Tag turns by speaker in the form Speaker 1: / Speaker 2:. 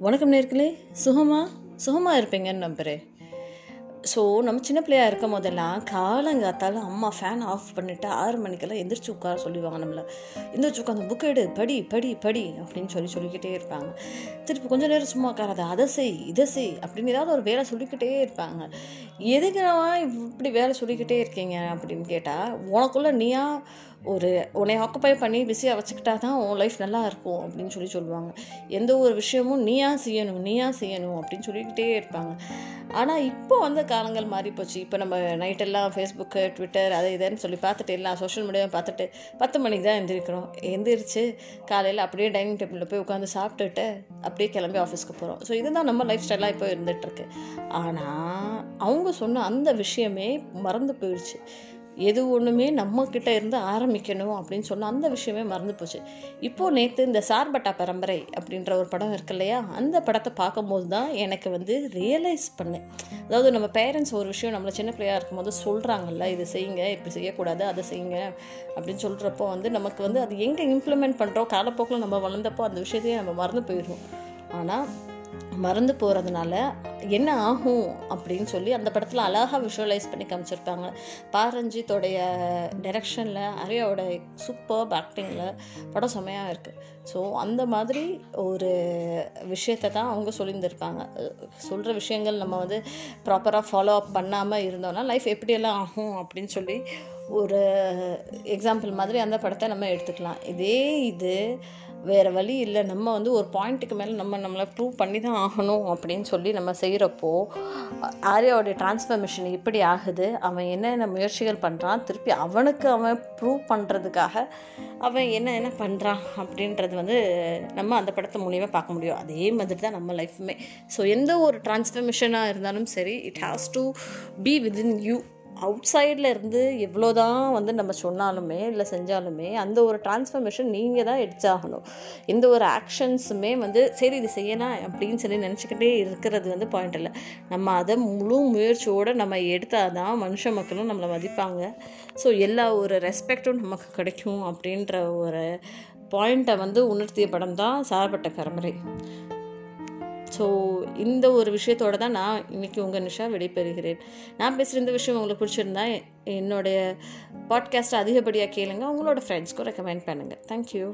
Speaker 1: வணக்கம் நேர்களே. சுகமா? சுகமாக இருப்பீங்கன்னு நம்புகிறேன் ஸோ நம்ம சின்ன பிள்ளையா இருக்கும் போதெல்லாம் காலங்காத்தால அம்மா ஃபேன் ஆஃப் பண்ணிவிட்டு ஆறு மணிக்கெல்லாம் எந்திரிச்சு உட்கார சொல்லுவாங்க நம்மளை. எந்திரிச்சு உட்காந்து புக் எடு படி படி படி அப்படின்னு சொல்லி சொல்லிக்கிட்டே இருப்பாங்க. திருப்பி கொஞ்சம் நேரம் சும்மா உட்காராத அதை செய் இதை செய் அப்படின்னு ஏதாவது ஒரு வேலை சொல்லிக்கிட்டே இருப்பாங்க. எதுக்கு நான் இப்படி வேலை சொல்லிக்கிட்டே இருக்கீங்க அப்படின்னு கேட்டால் உனக்குள்ளே நீயா ஒரு உன்னை ஆக்குப்பை பண்ணி பிஸியாக வச்சுக்கிட்டா தான் உன் லைஃப் நல்லா இருக்கும் அப்படின்னு சொல்லி சொல்லுவாங்க. எந்த ஒரு விஷயமும் நீயா செய்யணும் நீயா செய்யணும் அப்படின்னு சொல்லிக்கிட்டே இருப்பாங்க. ஆனால் இப்போ வந்த காலங்கள் மாறி போச்சு. இப்போ நம்ம நைட்டெல்லாம் ஃபேஸ்புக்கு ட்விட்டர் அது இதுன்னு சொல்லி பார்த்துட்டு எல்லாம் சோஷியல் மீடியாவை பார்த்துட்டு பத்து மணிக்கு தான் எழுந்திரிக்கிறோம் எந்திரிச்சு காலையில் அப்படியே டைனிங் டேபிளில் போய் உட்காந்து சாப்பிட்டுட்டு அப்படியே கிளம்பி ஆஃபீஸ்க்கு போகிறோம் ஸோ இதுதான் நம்ம லைஃப் ஸ்டைலாக இப்போ இருந்துகிட்ருக்கு ஆனால் அவங்க சொன்ன அந்த விஷயமே மறந்து போயிடுச்சு எது ஒன்றுமே நம்மக்கிட்ட இருந்து ஆரம்பிக்கணும் அப்படின்னு சொன்னால் அந்த விஷயமே மறந்து போச்சு. இப்போது நேற்று இந்த சார்பட்டா பரம்பரை அப்படின்ற ஒரு படம் இருக்கு இல்லையா? அந்த படத்தை பார்க்கும்போது தான் எனக்கு வந்து ரியலைஸ் பண்ணேன். அதாவது நம்ம பேரண்ட்ஸ் ஒரு விஷயம் நம்மளை சின்ன பிள்ளையாக இருக்கும்போது சொல்கிறாங்கல்ல இது செய்யுங்க இப்படி செய்யக்கூடாது அதை செய்யுங்க அப்படின்னு சொல்கிறப்போ வந்து நமக்கு வந்து அது எங்கே இம்ப்ளிமெண்ட் பண்ணுறோம் காலப்போக்கில் நம்ம வளர்ந்தப்போ அந்த விஷயத்தையே நம்ம மறந்து போயிடுவோம். ஆனால் மறந்து போகிறதுனால என்ன ஆகும் அப்படின்னு சொல்லி அந்த படத்தில் அழகாக விஷுவலைஸ் பண்ணி காமிச்சிருப்பாங்க பாரஞ்சித்தோடைய டைரக்ஷனில் அரியாவோட சூப்பர் ஆக்டிங்கில் படம் செம்மையாக இருக்குது ஸோ அந்த மாதிரி ஒரு விஷயத்தை தான் அவங்க சொல்லியிருந்திருப்பாங்க சொல்கிற விஷயங்கள் நம்ம வந்து ப்ராப்பராக ஃபாலோ அப் பண்ணாமல் இருந்தோம்னா லைஃப் எப்படியெல்லாம் ஆகும் அப்படின்னு சொல்லி ஒரு எக்ஸாம்பிள் மாதிரி அந்த படத்தை நம்ம எடுத்துக்கலாம். இதே இது வேறு வழி இல்லை. நம்ம வந்து ஒரு பாயிண்ட்டுக்கு மேலே நம்ம நம்மளை ப்ரூவ் பண்ணி தான் ஆகணும் அப்படின்னு சொல்லி நம்ம செய்கிறப்போ ஆர்யாவோடைய டிரான்ஸ்ஃபர்மேஷன் எப்படி ஆகுது. அவன் என்னென்ன முயற்சிகள் பண்ணுறான் திருப்பி அவனுக்கு அவன் ப்ரூவ் பண்ணுறதுக்காக அவன் என்ன என்ன பண்ணுறான் அப்படின்றது வந்து நம்ம அந்த படத்தை மூலியமாக பார்க்க முடியும். அதே மாதிரி தான் நம்ம லைஃப்புமே ஸோ எந்த ஒரு டிரான்ஸ்ஃபர்மேஷனாக இருந்தாலும் சரி it has to be within you out சைடில் இருந்து எவ்வளோ தான் வந்து நம்ம சொன்னாலுமே இல்லை செஞ்சாலுமே அந்த ஒரு டிரான்ஸ்ஃபர்மேஷன் நீங்கள் தான் எடுத்தாகணும். எந்த ஒரு ஆக்ஷன்ஸுமே வந்து சரி இது செய்யலாம் அப்படின்னு சொல்லி நினச்சிக்கிட்டே இருக்கிறது வந்து பாயிண்ட் இல்லை. நம்ம அதை முழு முயற்சியோடு நம்ம எடுத்தால் தான் மனுஷ மக்களும் நம்மளை மதிப்பாங்க. ஸோ எல்லா ஒரு ரெஸ்பெக்டும் நமக்கு கிடைக்கும் அப்படின்ற ஒரு பாயிண்ட்டை வந்து உணர்த்திய படம் தான் சார்பட்ட பரம்பரை ஸோ இந்த ஒரு விஷயத்தோட தான் நான் இன்றைக்கி உங்கள் நிஷா விடைபெறுகிறேன். நான் பேசுகிற இந்த விஷயம் உங்களுக்கு பிடிச்சிருந்தா என்னுடைய பாட்காஸ்ட்டை அதிகப்படியாக கேளுங்க. உங்களோட ஃப்ரெண்ட்ஸ்க்கும் ரெக்கமெண்ட் பண்ணுங்கள் தேங்க்யூ